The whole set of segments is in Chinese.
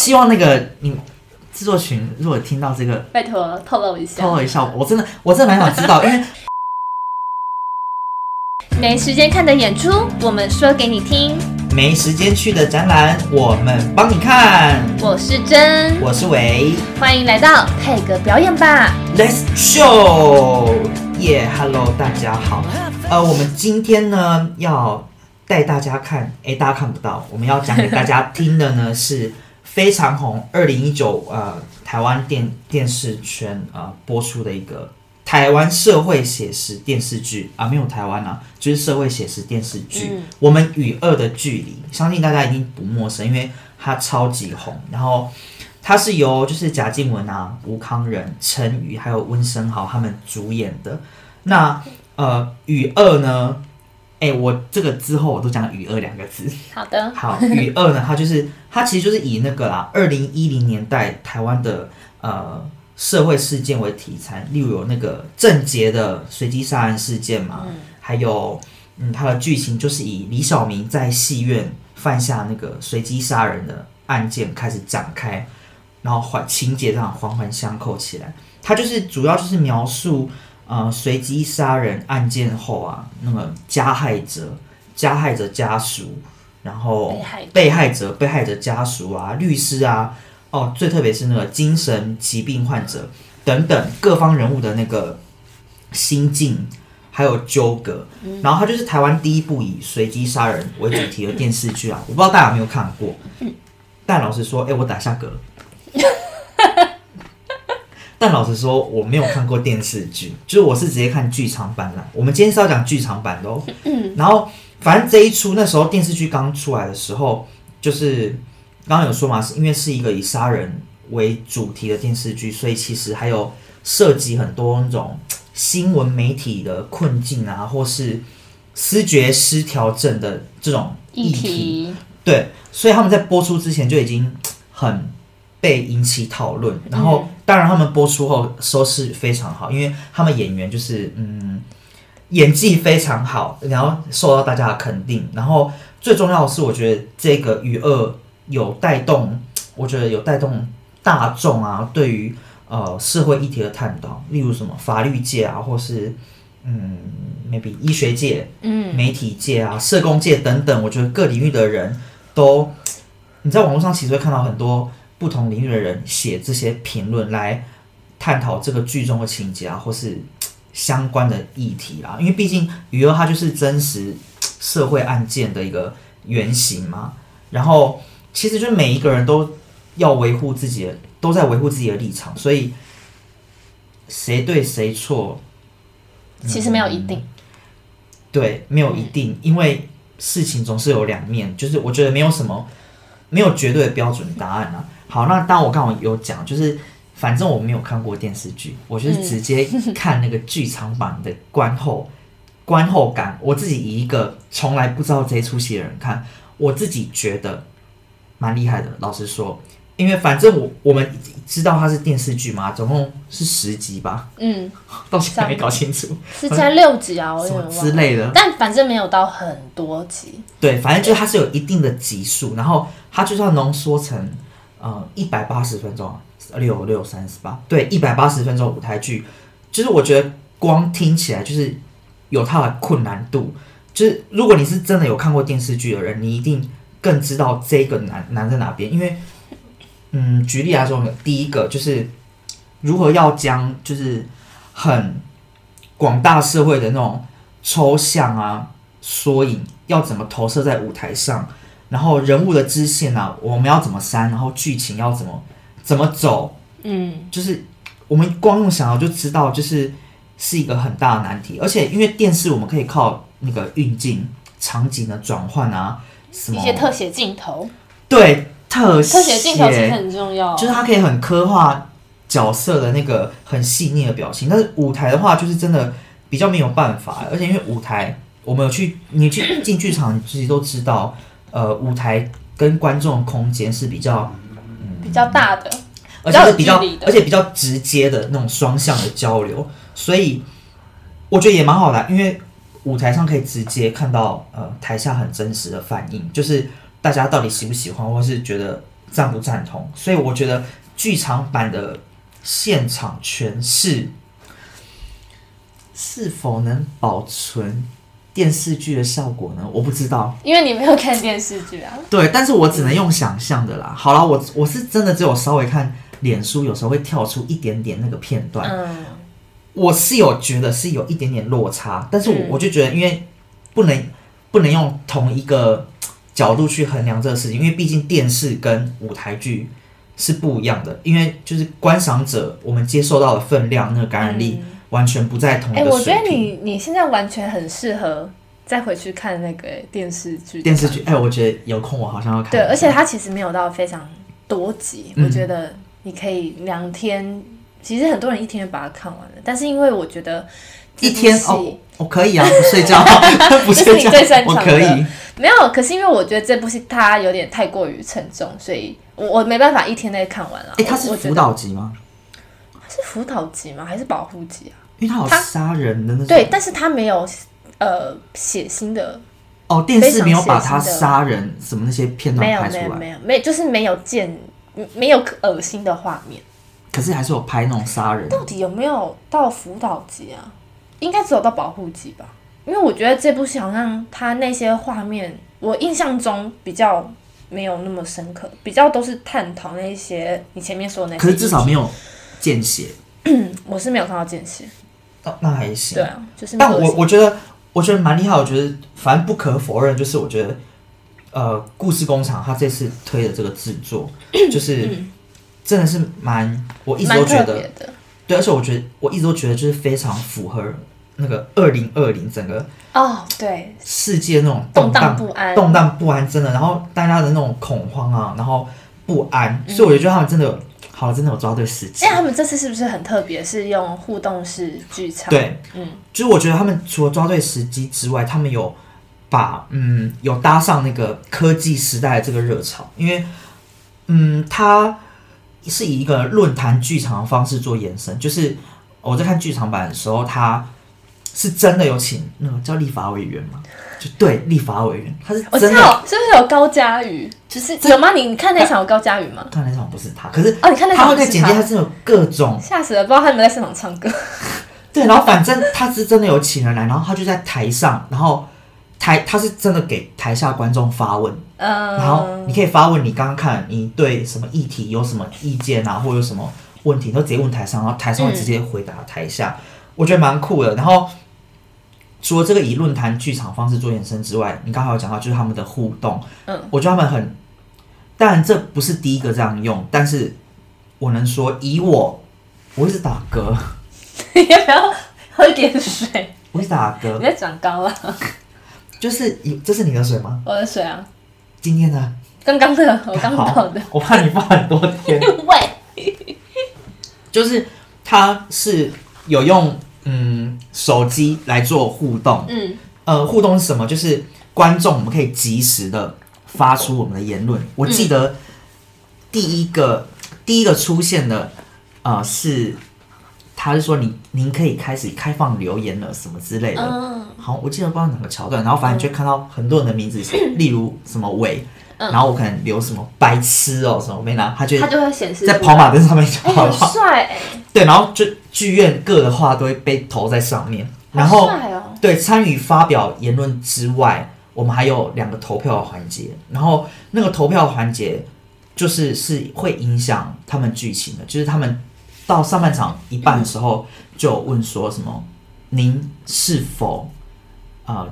希望那个你制作群如果听到这个，拜托透露一下。透露一下，我真的我真的蛮想知道，因为 没时间看的演出，我们说给你听。没时间去的展览，我们帮你看。我是真，我是伟欢迎来到泰格表演吧。，Let's show，耶、h e l l o 大家好。呃，我们今天呢要带大家看，诶，大家看不到，我们要讲给大家听的呢是非常红，二零一九呃台湾电电视圈呃播出的一个台湾社会写实电视剧啊，没有台湾啊，就是社会写实电视剧。嗯我们与恶的距离，相信大家一定不陌生，因为它超级红。然后它是由就是贾静雯啊、吴康仁、陈宇还有温升豪他们主演的。那呃，与恶呢？哎、我这个之后我都讲“与恶”两个字。好的，好，与恶呢，它就是它其实就是以那个啦，二零一零年代台湾的呃社会事件为题材，例如有那个郑捷的随机杀人事件嘛，还有嗯，它的剧情就是以李小明在戏院犯下那个随机杀人的案件开始展开，然后环情节这样环环相扣起来。它就是主要就是描述呃随机杀人案件后啊，那个加害者、加害者家属，然后被害者被害者、家属啊、律师啊，哦，最特别是那个精神疾病患者等等各方人物的那个心境。还有纠葛，然后它就是台湾第一部以随机杀人为主题的电视剧啊，我不知道大家有没有看过。但老实说，哎、我打下嗝。但老实说，我没有看过电视剧，就是我是直接看剧场版的。我们今天是要讲剧场版的哦。然后，反正这一出那时候电视剧刚出来的时候，就是刚刚有说嘛，是因为是一个以杀人为主题的电视剧，所以其实还有涉及很多那种新闻媒体的困境啊，或是思觉失调症的这种议。题对，所以他们在播出之前就已经很被引起讨论，然后当然他们播出后收视非常好，因为他们演员就是嗯演技非常好，然后受到大家的肯定，然后最重要的是，我觉得这个娱乐有带动，我觉得有带动大众啊对于呃社会议题的探讨，例如什么法律界啊，或是嗯 maybe 医学界，嗯，媒体界啊、社工界等等，我觉得各领域的人都，你在网络上其实会看到很多不同领域的人写这些评论来探讨这个剧中的情节啊，或是相关的议题啊。因为毕竟余额它就是真实社会案件的一个原型嘛。然后其实就是每一个人都要维护自己的，都在维护自己的立场，所以谁对谁错，其实没有一定。对，没有一定，因为事情总是有两面，就是我觉得没有什么没有绝对的标准答案啊。好，那当我刚好有讲，就是反正我没有看过电视剧，我就是直接看那个剧场版的观后观后感，我自己以一个从来不知道这一出戏的人看，我自己觉得蛮厉害的。老实说，因为反正我我们知道它是电视剧嘛，总共是十集吧，嗯，到现在没搞清楚是在六集啊，我有什么。之类的。但反正没有到很多集。对，反正就是它是有一定的集数，然后它就是要浓缩成呃一百八十分钟，六六三十八，对，一百八十分钟舞台剧，就是我觉得光听起来就是有它的困难度，就是如果你是真的有看过电视剧的人，你一定更知道这个难难在哪边，因为嗯，举例来说，第一个就是如何要将就是很广大社会的那种抽象啊、缩影要怎么投射在舞台上，然后人物的支线啊，我们要怎么删，然后剧情要怎么怎么走，嗯，就是我们光用想到就知道，就是是一个很大的难题。而且因为电视，我们可以靠那个运镜、场景的转换啊，什一些特写镜头，对特特写镜头其实很重要。就是它可以很刻画角色的那个很细腻的表情，但是舞台的话，就是真的比较没有办法，而且因为舞台，我们有去你去进剧场，你自己都知道，呃，舞台跟观众的空间是比较，比较大的，而且是比较而且比较直接的那种双向的交流，所以我觉得也蛮好的，因为舞台上可以直接看到呃台下很真实的反应，就是大家到底喜不喜欢，或是觉得赞不赞同。所以我觉得剧场版的现场诠释是否能保存电视剧的效果呢？我不知道。因为你没有看电视剧啊。对，但是我只能用想象的啦。好了，我我是真的只有稍微看脸书，有时候会跳出一点点那个片段，嗯，我是有觉得是有一点点落差，但是我嗯我就觉得，因为不能不能用同一个角度去衡量这个事情，因为毕竟电视跟舞台剧是不一样的，因为就是观赏者我们接受到的分量、那个感染力完全不在同哎、一个水平。我觉得你你现在完全很适合再回去看那个电视剧。电视剧，哎、我觉得有空我好像要看对，而且它其实没有到非常多集，嗯我觉得你可以两天。其实很多人一天就把它看完了，但是因为我觉得一天哦，我可以啊，不睡觉，不睡觉这是你最擅，长的我可以。没有，可是因为我觉得这部戏它有点太过于沉重，所以我我没办法一天内看完了。哎、它是辅导级吗？它是辅导级吗？还是保护级啊？因为他有杀人的那种。对，但是他没有呃血腥的，哦，电视没有把他杀人什么那些片段没有拍出来，没有没有没有，就是没有见没有恶心的画面。可是还是有拍那种杀人。到底有没有到辅导级啊？应该只有到保护级吧。因为我觉得这部戏好像他那些画面，我印象中比较没有那么深刻，比较都是探讨那些你前面说的那些。可是至少没，有见血，我是没有看到见血。那那还行。对啊，就是但我我觉得我觉得蛮厉害，我觉得反正不可否认，就是我觉得呃，故事工厂他这次推的这个制作，就 是真的是蛮，我一直都觉得对，而且我觉得我一直都觉得就是非常符合那个二零二零整个哦，对，世界那种动荡荡不安，动荡不安，真的，然后大家的那种恐慌啊，然后不安，嗯。所以我觉得他们真的有，好了，真的有抓对时机哎，。他们这次是不是很特别？是用互动式剧场？，对，嗯，就是我觉得他们除了抓对时机之外，他们有把嗯有搭上那个科技时代的这个热潮，因为嗯它是以一个论坛剧场的方式做延伸，就是我在看剧场版的时候，他是真的有请那个叫立法委员吗，就对立法委员，他是我知真的。道，是不是有高佳宇？就是有吗？你你看那场有高佳宇吗？看那场不是他，可是哦，你看那他场不是会在简介，他他，是有各种吓死了，不知道他有没有在现场唱歌。对，然后反正他是真的有请人来，然后他就在台上，然后台他是真的给台下观众发问，嗯，然后你可以发问你刚刚看你对什么议题有什么意见啊，或者有什么问题，你都直接问台上，然后台上会直接回答台下，我觉得蛮酷的。然后除了这个以论坛剧场方式做延伸之外，你刚好有讲到就是他们的互动，嗯，我觉得他们很，当然这不是第一个这样用，但是我能说以我，我一直打嗝，你要不要喝一点水？我一直打嗝你，在长高了，就是以这是你的水吗？我的水啊，今天呢？刚刚的，我刚好倒的。我怕你放很多天。喂，就是它是有用嗯手机来做互动，嗯呃，互动是什么？就是观众我们可以及时的发出我们的言论。我记得第一个、第一个出现的呃是，他是说你您可以开始开放留言了什么之类的。嗯好，我记得不知道哪个桥段，然后反正你就看到很多人的名字，例如什么伟，嗯。然后我可能留什么白痴哦、什么没拿，他就它会就会显示在跑马灯上面哎，很跑跑，帅哎，对，然后就剧院各的话都会被投在上面，然好后帅哦，对参与发表言论之外，我们还有两个投票的环节，然后那个投票环节就是是会影响他们剧情的，就是他们到上半场一半的时候就有问说什么，您是否呃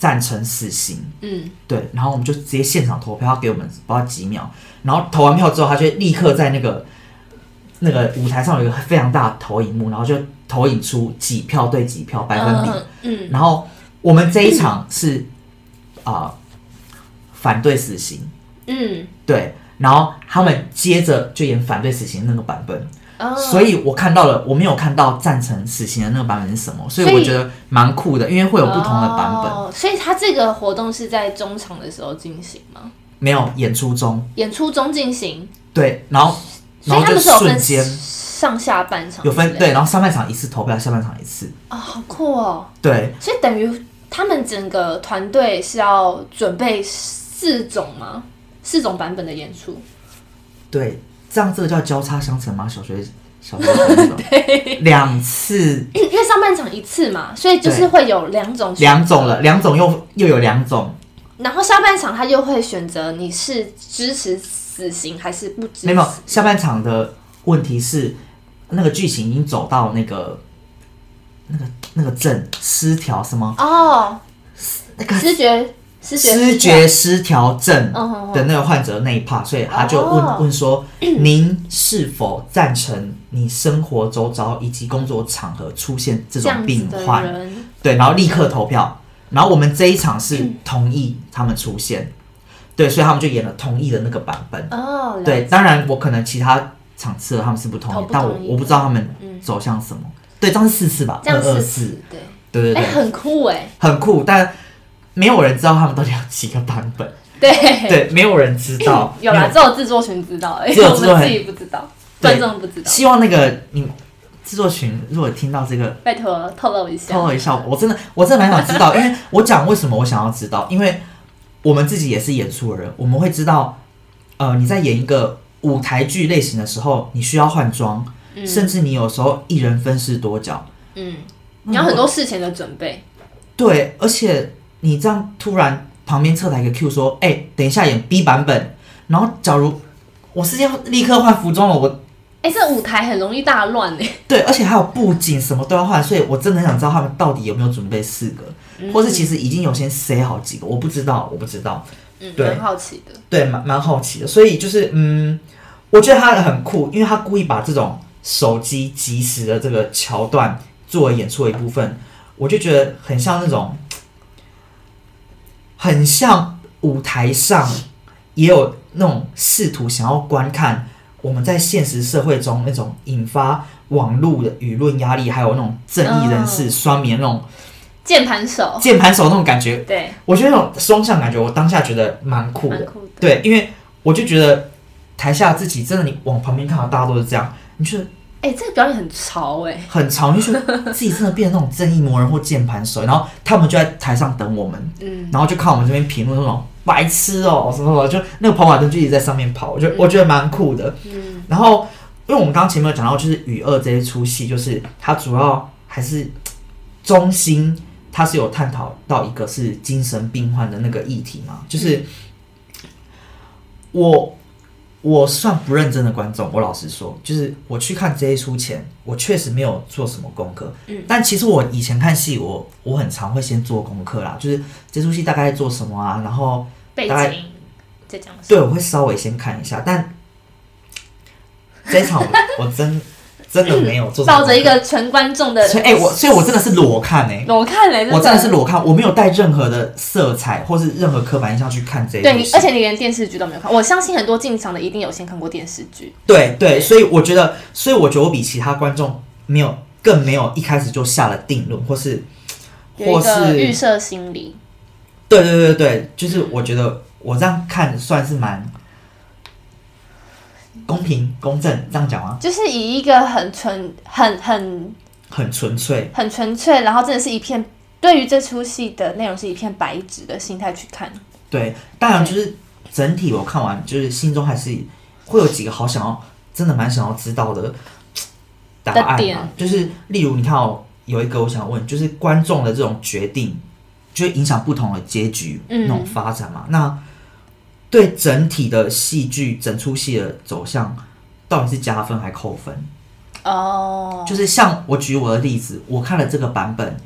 赞成死刑？嗯，对，然后我们就直接现场投票，他给我们不知道几秒，然后投完票之后，他就立刻在那个那个舞台上有一个非常大的投影幕，然后就投影出几票对几票百分比。嗯，然后我们这一场是啊、反对死刑，嗯。对，然后他们接着就演反对死刑那个版本，嗯，所以我看到了，我没有看到赞成死刑的那个版本是什么，所以我觉得蛮酷的，因为会有不同的版本，哦，所以他这个活动是在中场的时候进行吗？没有演出中，演出中进行，对，然后所以他然后就们是有分瞬间上下半场有分对，然后上半场一次投票，下半场一次，啊、好酷哦！对，所以等于他们整个团队是要准备四种吗？四种版本的演出，对，这样这个叫交叉相乘吗？小学小学 对。两次。因为上半场一次嘛，所以就是对会有两种选两种了，两种又又有两种，然后下半场他又会选择你是支持死刑还是不支持。没有下半场的问题是那个剧情已经走到那个那个那个症失调什么？哦，那个失觉失觉失调症的那个患者那一 part，所以他就问、哦。问说，您是否赞成你生活周遭以及工作场合出现这这种病患？对，然后立刻投票。然后我们这一场是同意他们出现，对，所以他们就演了同意的那个版本。哦，对，当然我可能其他场次他们是不同，意但我我不知道他们嗯走向什么。对，这样是四次吧？二二四，对，对对对，哎，很酷哎，很酷，但没有人知道他们到底有几个版本。对，对，没有人知道。有啦，只有制作群知道，哎，只有制作人我们自己不知道，对。观众不知道，希望那个你制作群如果听到这个，拜托透露一下，透露一下，我真的我真的蛮想知道，因为我讲为什么我想要知道，因为我们自己也是演出的人，我们会知道，呃，你在演一个舞台剧类型的时候，你需要换装，嗯。甚至你有时候一人分饰多角，嗯，你要很多事前的准备，对，而且你这样突然旁边侧台一个 Q 说，哎、等一下演 B 版本，然后假如我是要立刻换服装了，我哎，这舞台很容易大乱哎，对，而且还有布景什么都要换，所以我真的很想知道他们到底有没有准备四个，嗯。或是其实已经有先塞好几个，我不知道，我不知道，嗯，对。蛮好奇的，对，蛮蛮好奇的，所以就是嗯，我觉得他很酷，因为他故意把这种手机即时的这个桥段作为演出的一部分，我就觉得很像那种，很像舞台上也有那种试图想要观看我们在现实社会中那种引发网络的舆论压力，还有那种正义人士嗯酸民那种键盘手，键盘手那种感觉，对，我觉得那种双向感觉，我当下觉得蛮酷的。蛮。酷的，对，因为我就觉得台下自己真的，你往旁边看到大家都是这样，你觉得哎，这个表演很潮哎，很潮，就觉得自己真的变成那种正义魔人或键盘手，然后他们就在台上等我们，嗯，然后就看我们这边评论那种白痴哦、什么什么，就那个跑马灯就一直在上面跑，我就嗯我觉得蛮酷的。嗯，然后，因为我们刚刚前面有讲到，就是《雨二》这一出戏，就是它主要还是中心，它是有探讨到一个是精神病患的那个议题嘛，就是我我算不认真的观众，我老实说，就是我去看这一出前，我确实没有做什么功课，嗯但其实我以前看戏，我我很常会先做功课啦，就是这出戏大概在做什么啊，然后背大概景在讲什么？对，我会稍微先看一下，但这一场我 我真真的没有做什么抱着一个纯观众的，所以哎、我所以我真的是裸看哎、裸看嘞，我真的是裸看，我没有带任何的色彩或是任何刻板印象去看这一对你，而且你连电视剧都没有看。我相信很多进场的一定有先看过电视剧。对对，所以我觉得，所以我觉得我比其他观众没有更没有一开始就下了定论，或是或有一个预设心理，对对对对，就是我觉得我这样看算是蛮公平公正，这样讲吗？就是以一个很纯、很很很纯粹，很纯粹，然后真的是一片对于这出戏的内容是一片白纸的心态去看。对，当然就是整体我看完，就是心中还是会有几个好想要，真的蛮想要知道的答案的点嘛。就是例如你看哦，有一个我想问，就是观众的这种决定，就会影响不同的结局嗯那种发展嘛。那对整体的戏剧整出戏的走向，到底是加分还扣分？哦，就是像我举我的例子，我看了这个版本，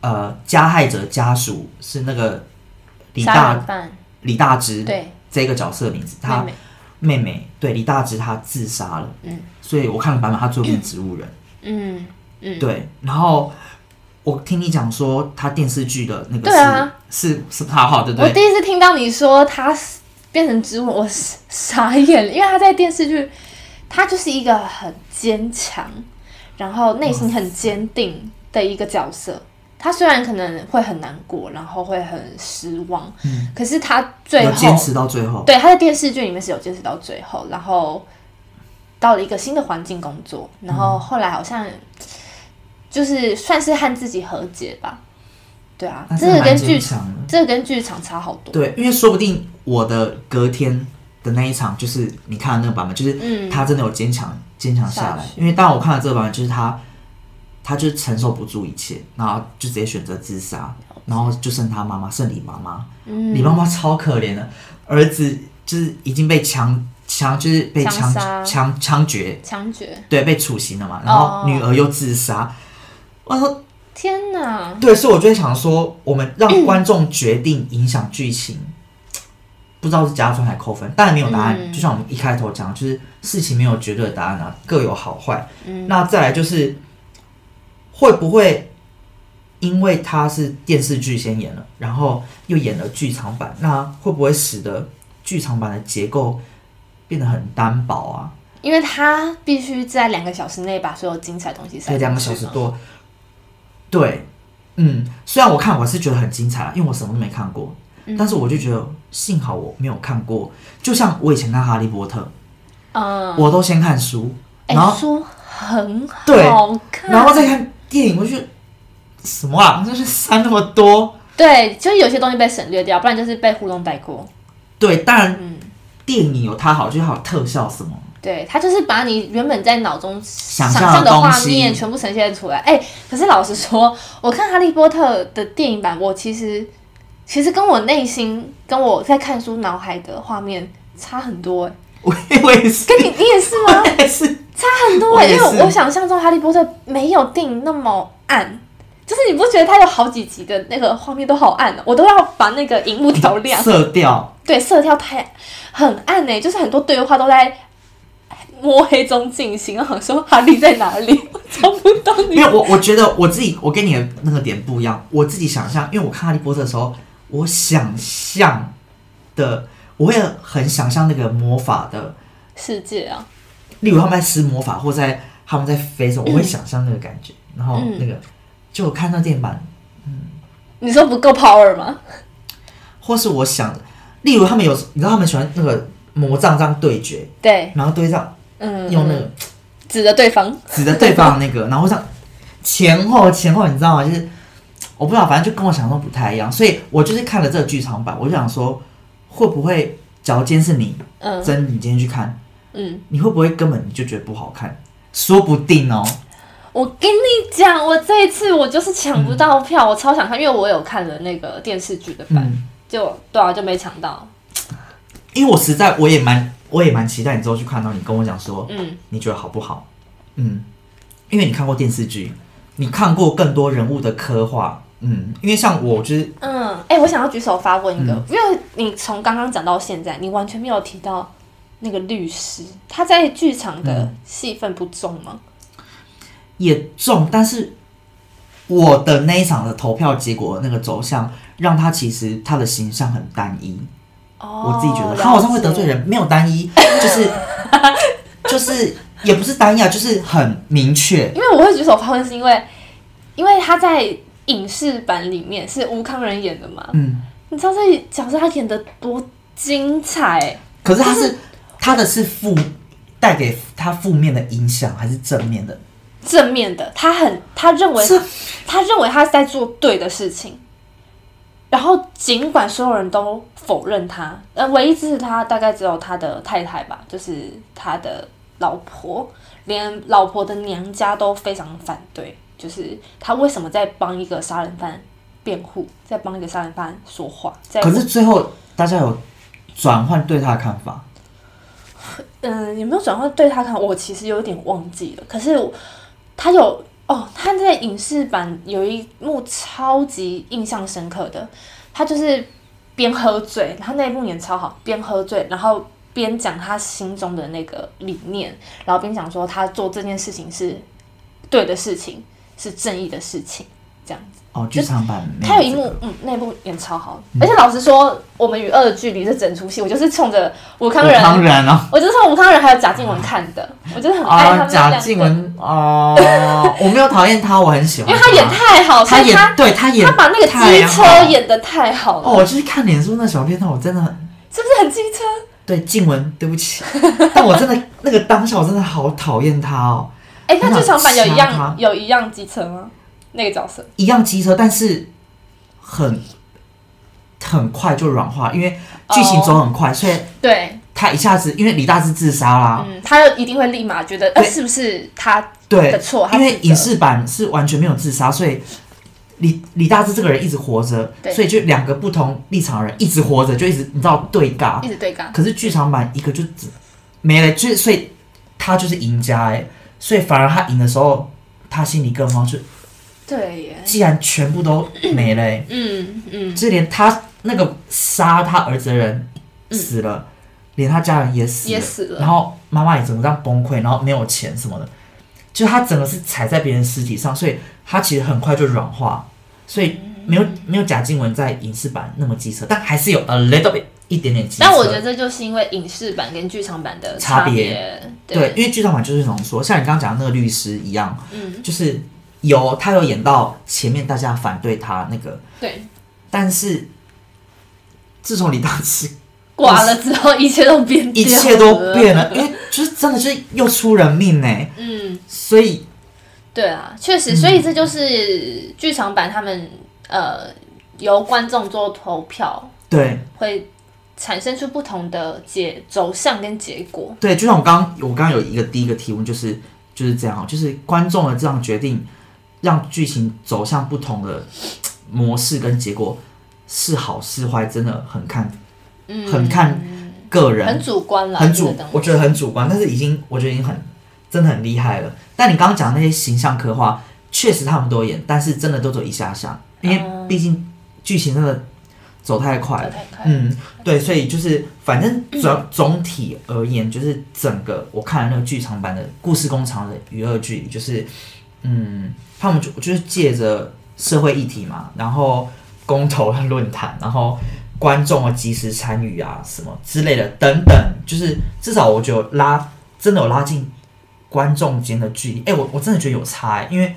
呃，加害者家属是那个李大，李大芝对，这个角色的名字，他妹妹，对李大芝他自杀了，嗯。所以我看了版本，他最后变植物人，嗯嗯，对，然后我听你讲说他电视剧的那个对啊。是是是他号对不对？我第一次听到你说他是变成植物，我傻傻眼了，因为他在电视剧，他就是一个很坚强，然后内心很坚定的一个角色。他虽然可能会很难过，然后会很失望，嗯可是他最后坚持到最后，对他在电视剧里面是有坚持到最后，然后到了一个新的环境工作，然后后来好像就是算是和自己和解吧。对啊，真的跟剧坚强的。这个跟剧场差好多。对，因为说不定我的隔天的那一场，就是你看的那个版本，就是嗯，他真的有坚强坚强下来下。因为当我看了这个版本，就是他他就是承受不住一切，然后就直接选择自杀，然后就剩他妈妈，剩李妈妈。嗯李妈妈超可怜的，儿子就是已经被强枪就是被枪枪杀枪枪决，枪决，对，被处刑了嘛。然后哦女儿又自杀。我说天哪！对，所以我就会想说，我们让 观众决定影响剧情，不知道是加分还扣分，当然没有答案。嗯就像我们一开头讲，就是事情没有绝对的答案啊，各有好坏。嗯那再来就是会不会因为它是电视剧先演了，然后又演了剧场版，那会不会使得剧场版的结构变得很单薄啊？因为他必须在两个小时内把所有精彩的东西塞对，两个。小时多。对，嗯，虽然我看我是觉得很精彩啊，因为我什么都没看过，嗯但是我就觉得幸好我没有看过。就像我以前看《哈利波特》，嗯，我都先看书，哎、然后书很对好看，然后再看电影，我就觉得什么啊，就是删那么多。对，就是有些东西被省略掉，不然就是被糊弄带过。对，当然嗯，电影有它好，就是它有特效什么。对，他就是把你原本在脑中想想象的画面全部呈现出来。哎、可是老实说，我看《哈利波特》的电影版，我其实其实跟我内心跟我在看书脑海的画面差很多、哎，我 我也是，跟你你也是吗？我也是，差很多、因为我想象中《哈利波特》没有电影那么暗。就是你不觉得它有好几集的那个画面都好暗哦，我都要把那个荧幕调亮。色调。对，色调太很暗呢、就是很多对话都在摸黑中进行，然后说哈利在哪里，我找不到你。因为我我觉得我自己，我跟你的那个点不一样。我自己想象，因为我看《哈利波特》的时候，我想象的，我会很想象那个魔法的，世界啊，例如他们在施魔法，或在他们在飞的时候，我会想象那个感觉。然后嗯那个，就我看到电影版，你说不够 power 吗？或是我想，例如他们有，你知道他们喜欢那个魔杖这样对决，对，然后对上嗯，用那个指着对方，指着对方的那个，然后这样前后前后，你知道吗？就是我不知道，反正就跟我想象中不太一样，所以我就是看了这个剧场版，我就想说，会不会，假如今天是你，嗯真你今天去看，嗯，你会不会根本你就觉得不好看？说不定哦。我跟你讲，我这一次我就是抢不到票，我超想看，因为我有看了那个电视剧的版，嗯，就对啊，就没抢到。因为我实在我也蛮我也蛮期待你之后去看到你跟我讲说，嗯，你觉得好不好？嗯，因为你看过电视剧，你看过更多人物的刻画，嗯，因为像我就是嗯，哎、我想要举手发问一个，嗯因为你从刚刚讲到现在，你完全没有提到那个律师，他在剧场的嗯戏份不重吗？也重，但是我的那一场的投票结果那个走向，让他其实他的形象很单一。哦我自己觉得他好像会得罪。人，没有单一，就是 就是也不是单一啊，就是很明确。因为我会举手发问，是因为因为他在影视版里面是吴康仁演的嘛，嗯，你知道这角色他演的多精彩，可是他是他的是负带给他负面的影响，还是正面的？正面的，他很他认为是他认为他是在做对的事情，然后尽管所有人都否认他，呃，唯一支持他大概只有他的太太吧，就是他的老婆，连老婆的娘家都非常反对，就是他为什么在帮一个杀人犯辩护，在帮一个杀人犯说话，可是最后大家有转换对他的看法。嗯，有没有转换对他看？我其实有点忘记了。可是他有哦，他在影视版有一幕超级印象深刻的，他就是边喝醉，他那一幕演超好，边喝醉，然后边讲他心中的那个理念，然后边讲说他做这件事情是对的事情，是正义的事情，这样子。哦，剧场版没他有一幕，嗯，那部演超好，而且老实说，我们与恶的距离这整出戏，我就是冲着吴康仁武康人哦。我就是冲吴康仁还有贾静雯看的，我真的很爱他啊，们贾，静雯哦，我没有讨厌他，我很喜欢因为他演太好，所他以他演对他演他把那个机车演的太好了，哦，我就是看脸书那小片段，我真的很是不是很机车？对静雯，对不起，但我真的那个当下我真的好讨厌他哦，哎、那剧场版有一样有一样机车吗？那个角色。一样机车，但是很很快就软化，因为剧情走很快，所以对，他一下子因为李大志自杀啦，嗯，他就一定会立马觉得，呃，是不是他对的，错？因为影视版是完全没有自杀，所以李李大志这个人一直活着，所以就两个不同立场的人一直活着，就一直你知道对尬。一直对尬，可是剧场版一个就只没了，就所以他就是赢家哎，所以反而他赢的时候，他心里更慌，就对耶，既然全部都没了欸，嗯嗯，就连他那个杀他儿子的人死了，连他家人也死了，也死了。然后妈妈也整个这样崩溃，然后没有钱什么的，就他整个是踩在别人尸体上，所以他其实很快就软化，所以没有没有贾静雯在影视版那么机车，但还是有 a little bit 一点点机车。但我觉得这就是因为影视版跟剧场版的差别。别，对，因为剧场版就是怎么说，像你刚刚讲的那个律师一样，嗯，就是有他有演到前面大家反对他那个，对，但是自从李大志挂了之后，一切都变了，一切都变了，因为就是真的是又出人命呢，嗯，所以对啊，确嗯。实，所以这就是剧场版他们呃由观众做投票，对。会产生出不同的结走向跟结果。对，就像我刚我刚刚有一个第一个提问就是就是这样，就是观众的这样决定，让剧情走向不同的模式跟结果是好是坏，真的很看嗯，很看个人，很主观了，很主我觉得很主观，但是已经我觉得已经很真的很厉害了。但你刚刚讲的那些形象刻画，确实他们都演，但是真的都走一下下，因为嗯毕竟剧情真的走太快了。嗯，对，所以就是反正总总体而言，就是整个我看了那个剧场版的故事工厂的娱乐剧，就是嗯，他们就就是借着社会议题嘛，然后公投论坛，然后观众的及时参与啊，什么之类的等等，就是至少我觉得拉真的有拉近观众间的距离。哎、我我真的觉得有差、欸，因为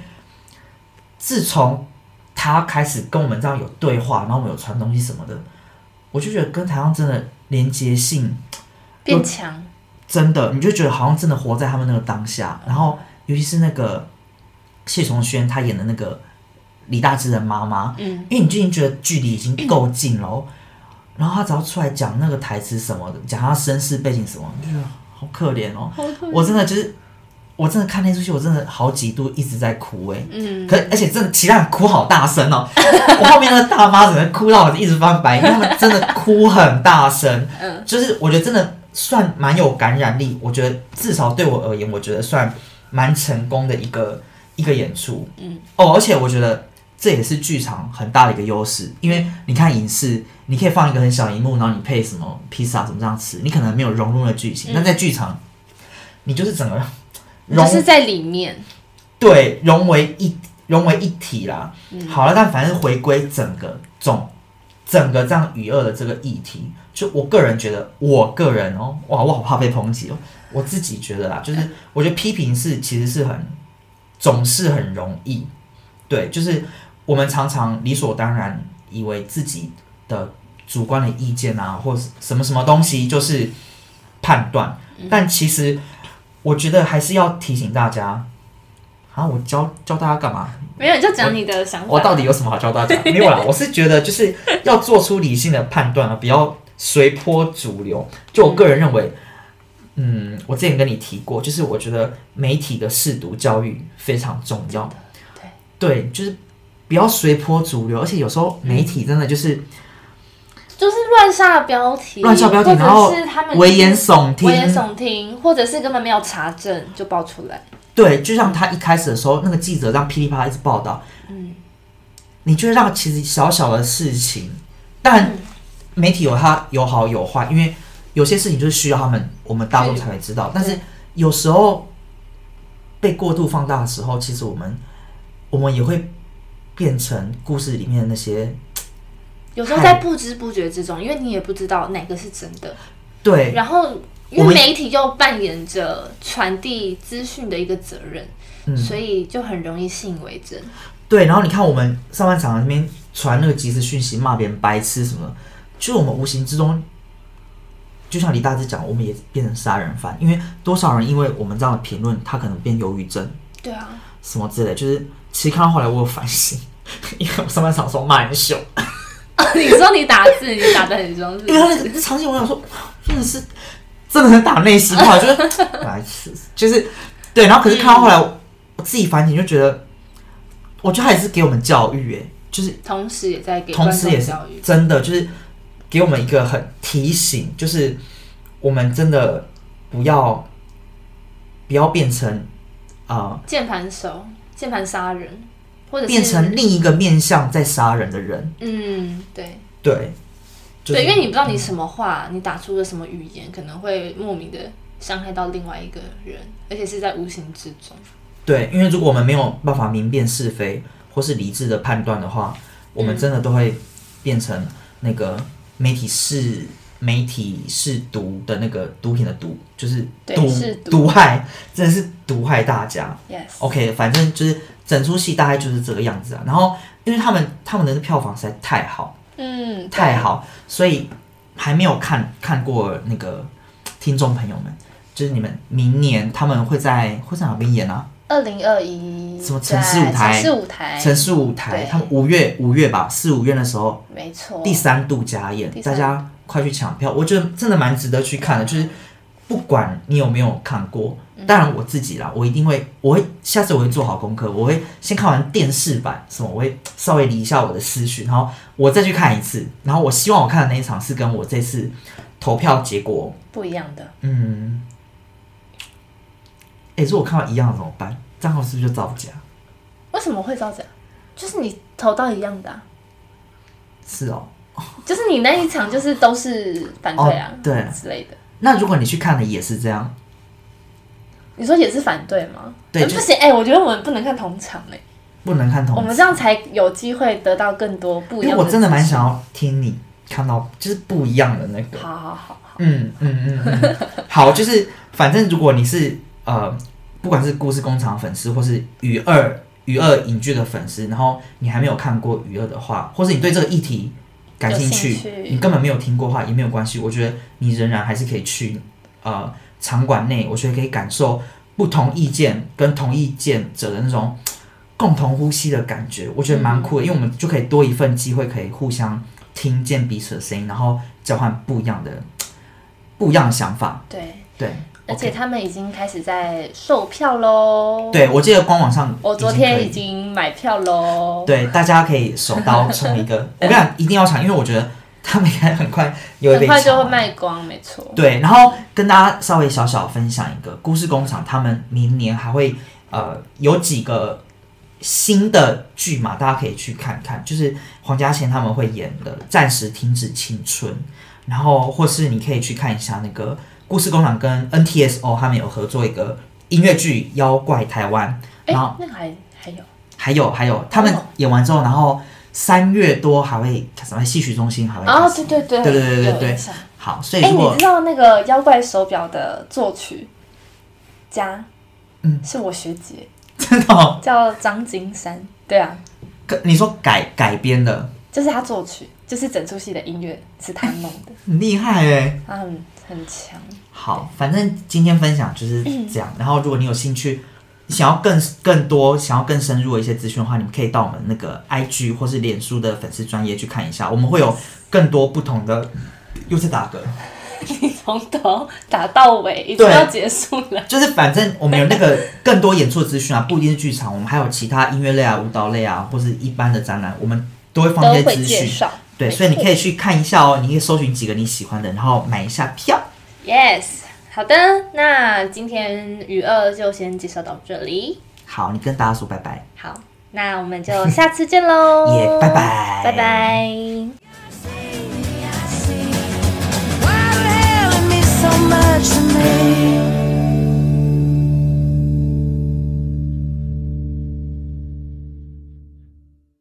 自从他开始跟我们这样有对话，然后我们有传东西什么的，我就觉得跟台上真的连接性变强，真的，你就觉得好像真的活在他们那个当下。然后尤其是那个谢崇轩他演的那个李大志的妈妈，嗯，因为你就已经觉得距离已经够近了哦，然后他只要出来讲那个台词什么的，讲他身世背景什么，你就觉得好可怜哦。我真的就是，我真的看那出戏，我真的好几度一直在哭哎。嗯，可而且真的其他人哭好大声哦，我后面那个大妈整个哭到我一直翻白眼，因为他们真的哭很大声，嗯，就是我觉得真的算蛮有感染力，我觉得至少对我而言，我觉得算蛮成功的一个一个演出，嗯，哦，而且我觉得这也是剧场很大的一个优势，因为你看影视，你可以放一个很小荧幕，然后你配什么披萨怎么这样吃，你可能没有融入了剧情，嗯。但在剧场，你就是整个 就融是在里面，对，融为一融为一体啦。嗯。好了，但反正回归整个总整个这样娱乐的这个议题，就我个人觉得，我个人哦，哇，我好怕被抨击哦。我自己觉得啦，就是 我觉得批评是其实是很总是很容易，对，就是我们常常理所当然以为自己的主观的意见啊，或是什么什么东西就是判断，但其实我觉得还是要提醒大家。啊！我教教大家干嘛？没有你就讲你的想法。我到底有什么好教大家？没有啦，我是觉得就是要做出理性的判断啊，不要随波逐流。就我个人认为，嗯，我之前跟你提过，就是我觉得媒体的适读教育非常重要。对，对就是不要随波逐流，而且有时候媒体真的就是就是乱下标题，乱下标题然后是他们危言耸听危言耸听，或者是根本没有查证就爆出来。对，就像他一开始的时候，那个记者让噼里啪啦一直报道，嗯，你就让其实小小的事情，但嗯媒体有它有好有坏，因为有些事情就是需要他们我们大众才会知道，但是有时候被过度放大的时候，其实我们我们也会变成故事里面的那些有时候在不知不觉之中，因为你也不知道哪个是真的，对。然后因为媒体又扮演着传递资讯的一个责任，嗯。所以就很容易信以为真。对，然后你看我们上半场那边传那个即时讯息骂别人白痴什么，就是我们无形之中，就像李大志讲，我们也变成杀人犯，因为多少人因为我们这样的评论，他可能变忧郁症对啊，什么之类，就是其实看到后来我有反省，因为我上半场的时候骂人凶，你说你打字，你打的很凶，因为他那是？个场景我想说，真的是真的很打内心话，就是来就是对，然后可是看到后来，我自己反省就觉得，我觉得他也是给我们教育，哎，就是同时也在给同时也是教育，真的就是给我们一个很提醒，就是我们真的不要不要变成啊、键盘手、键盘杀人，或者变成另一个面向在杀人的人，嗯，对。对，就是对，因为你不知道你什么话，你打出了什么语言，可能会莫名的伤害到另外一个人，而且是在无形之中。对，因为如果我们没有办法明辨是非或是理智的判断的话，我们真的都会变成那个媒体是媒体是毒的那个毒品的毒，就是毒是毒毒害，真的是毒害大家。Yes，OK，反正就是整出戏大概就是这个样子啊。然后因为他们他们的票房实在太好嗯，太好，所以还没有看看过那个听众朋友们，就是你们明年他们会在会在哪边演啊？二零二一什么城市舞台城市舞台，城市舞台，他们五月五月吧，四五月的时候没错，第三度加演，大家快去抢票，我觉得真的蛮值得去看的。就是不管你有没有看过，嗯当然我自己啦，我一定会，我会下次我会做好功课，我会先看完电视版什么，我会稍微理一下我的思绪，然后我再去看一次。然后我希望我看的那一场是跟我这次投票结果，不一样的。嗯，哎、如果看到一样的怎么办？账号是不是就造假？为什么会造假？就是你投到一样的、啊，是哦。就是你那一场就是都是反对啊，哦对之类的。那如果你去看了也是这样，你说也是反对吗？对不行，哎、我觉得我们不能看同场哎、不能看同我们这样才有机会得到更多不一样的。因为我真的蛮想。要听你看到就是不一样的那个，好好好好，嗯嗯嗯嗯，好，就是反正如果你是呃，不管是故事工厂粉丝，或是雨二雨二影剧的粉丝，然后你还没有看过雨二的话，或是你对这个议题感兴趣，有兴趣你根本没有听过的话也没有关系，我觉得你仍然还是可以去呃场馆内，我觉得可以感受不同意见跟同意见者的那种共同呼吸的感觉，我觉得蛮酷的，因为我们就可以多一份机会，可以互相听见彼此的声音，然后交换不一样的不一样的想法。对，对，而且他们已经开始在售票喽。，对我记得官网上我昨天已经买票喽。对大家可以手刀冲一个，我跟你讲一定要抢，因为我觉得他们应该很快也会很。快就会卖光，没错。对，然后跟大家稍微小小分享一个故事工厂，他们明年还会呃有几个新的剧嘛，大家可以去看看，就是黄家千他们会演的《暂时停止青春》，然后或是你可以去看一下那个故事工厂跟 NTSO 他们有合作一个音乐剧《妖怪台湾》，哎、然后那个还还有？还有还有他们哦演完之后，然后三月多还会什么戏曲中心还会哦开，始。对对对对对对对对。好，所以哎、你知道那个妖怪手表的作曲家，嗯。是我学姐，真的哦？叫张金山。对啊，你说改改编的？就是他作曲，就是整出戏的音乐是他弄的，很厉害哎。他很很强。好，反正今天分享就是这样。然后，如果你有兴趣，想要更更多、想要更深入的一些资讯的话，你们可以到我们那个 IG 或是脸书的粉丝专业去看一下。我们会有更多不同的，又是打嗝，你从头打到尾，已经要结束了。就是反正我们有那个 更多演出的资讯啊，不一定是剧场，我们还有其他音乐类啊、舞蹈类啊，或是一般的展览，我们都会放一些资讯。对所以你可以去看一下哦你可以搜寻几个你喜欢的然后买一下票。Yes 好的那今天雨二就先介绍到这里。好你跟大家说拜拜。好那我们就下次见喽。耶拜拜。拜拜。